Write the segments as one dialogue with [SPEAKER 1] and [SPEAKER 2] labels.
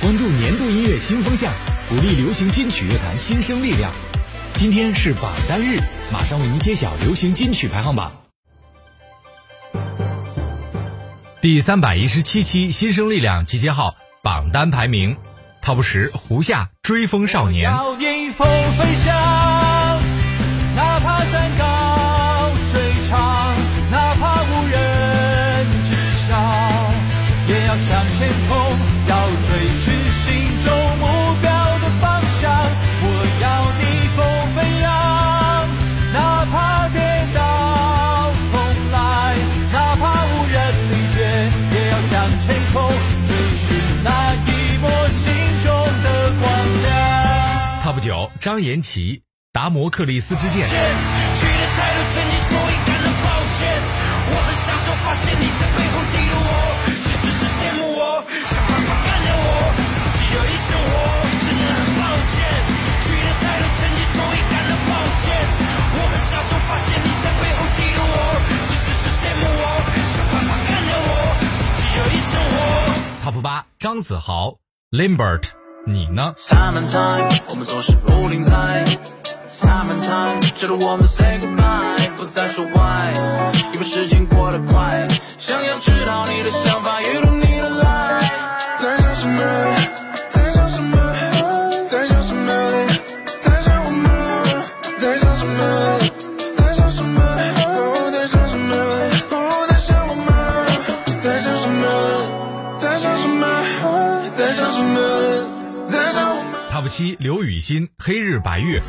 [SPEAKER 1] 关注年度音乐新风向，鼓励流行金曲乐坛新生力量。今天是榜单日，马上为您揭晓流行金曲排行榜。第三百一十七期新生力量集结号榜单排名，Top 十胡夏《追风少年》。
[SPEAKER 2] 哪怕山高水长，哪怕无人知晓，也要向前冲，
[SPEAKER 1] 九张颜齐。达摩克利斯之剑。Top 八张子豪，Limbert 你呢？Time and time，直到我们 say goodbye，不再说 why，因为时间过得快。想要知道你的想法啊，不七刘雨欣，黑日白月。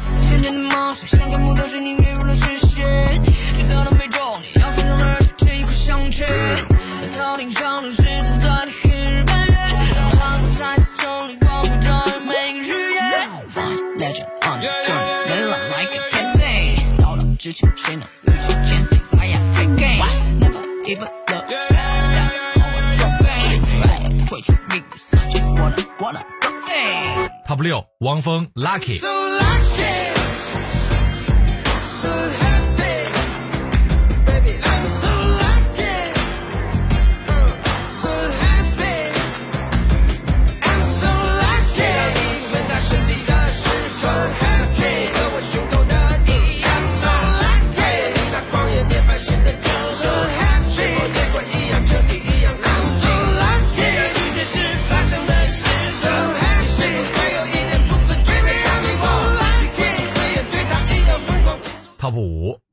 [SPEAKER 1] Top 六，汪峰，Lucky。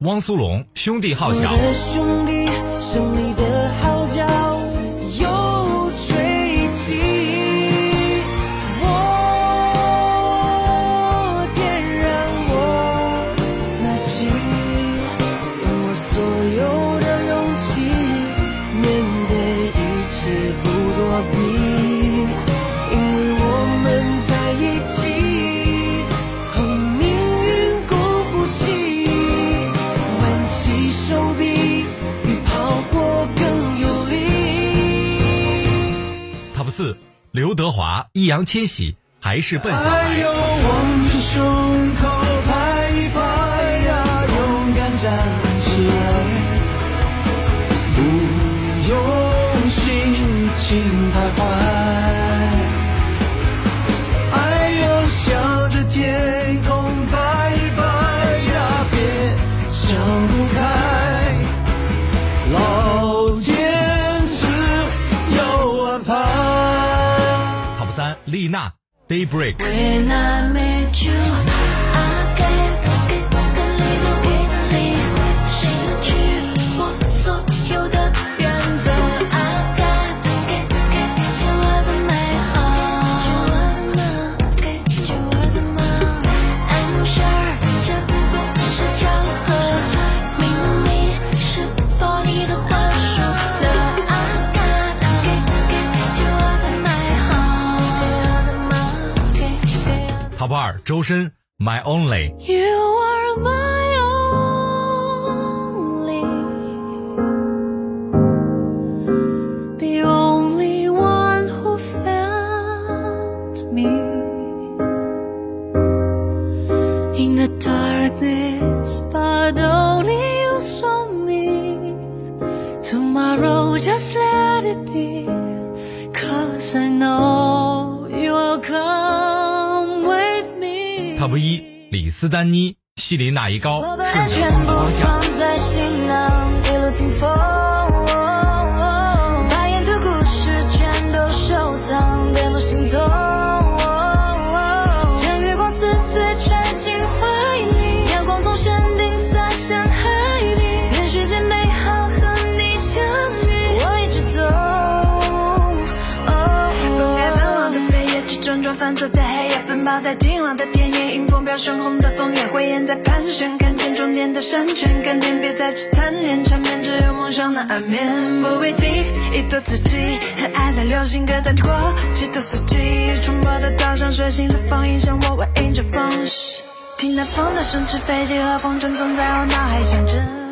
[SPEAKER 1] 汪苏泷，兄弟号角。德华、易烊千玺还是笨小孩。丽娜，Daybreak。Top 二，周深，My
[SPEAKER 3] Only。Tomorrow just let it be, cause I know
[SPEAKER 1] Top 一，李斯丹妮，西林娜一高，顺
[SPEAKER 4] 全
[SPEAKER 1] 着
[SPEAKER 4] 部
[SPEAKER 1] 方向。
[SPEAKER 5] 奔跑在金黄的田野，迎风飘盛红的枫叶，灰雁在盘旋，看见终点的山泉，看天别再去贪恋缠绵，只有梦想的安眠。不必提，一的自己，很爱的流行歌在过去的四季，冲破的早上，睡醒的风影响我，我迎着风。听那风的声，纸飞机和风筝总在我脑海响着。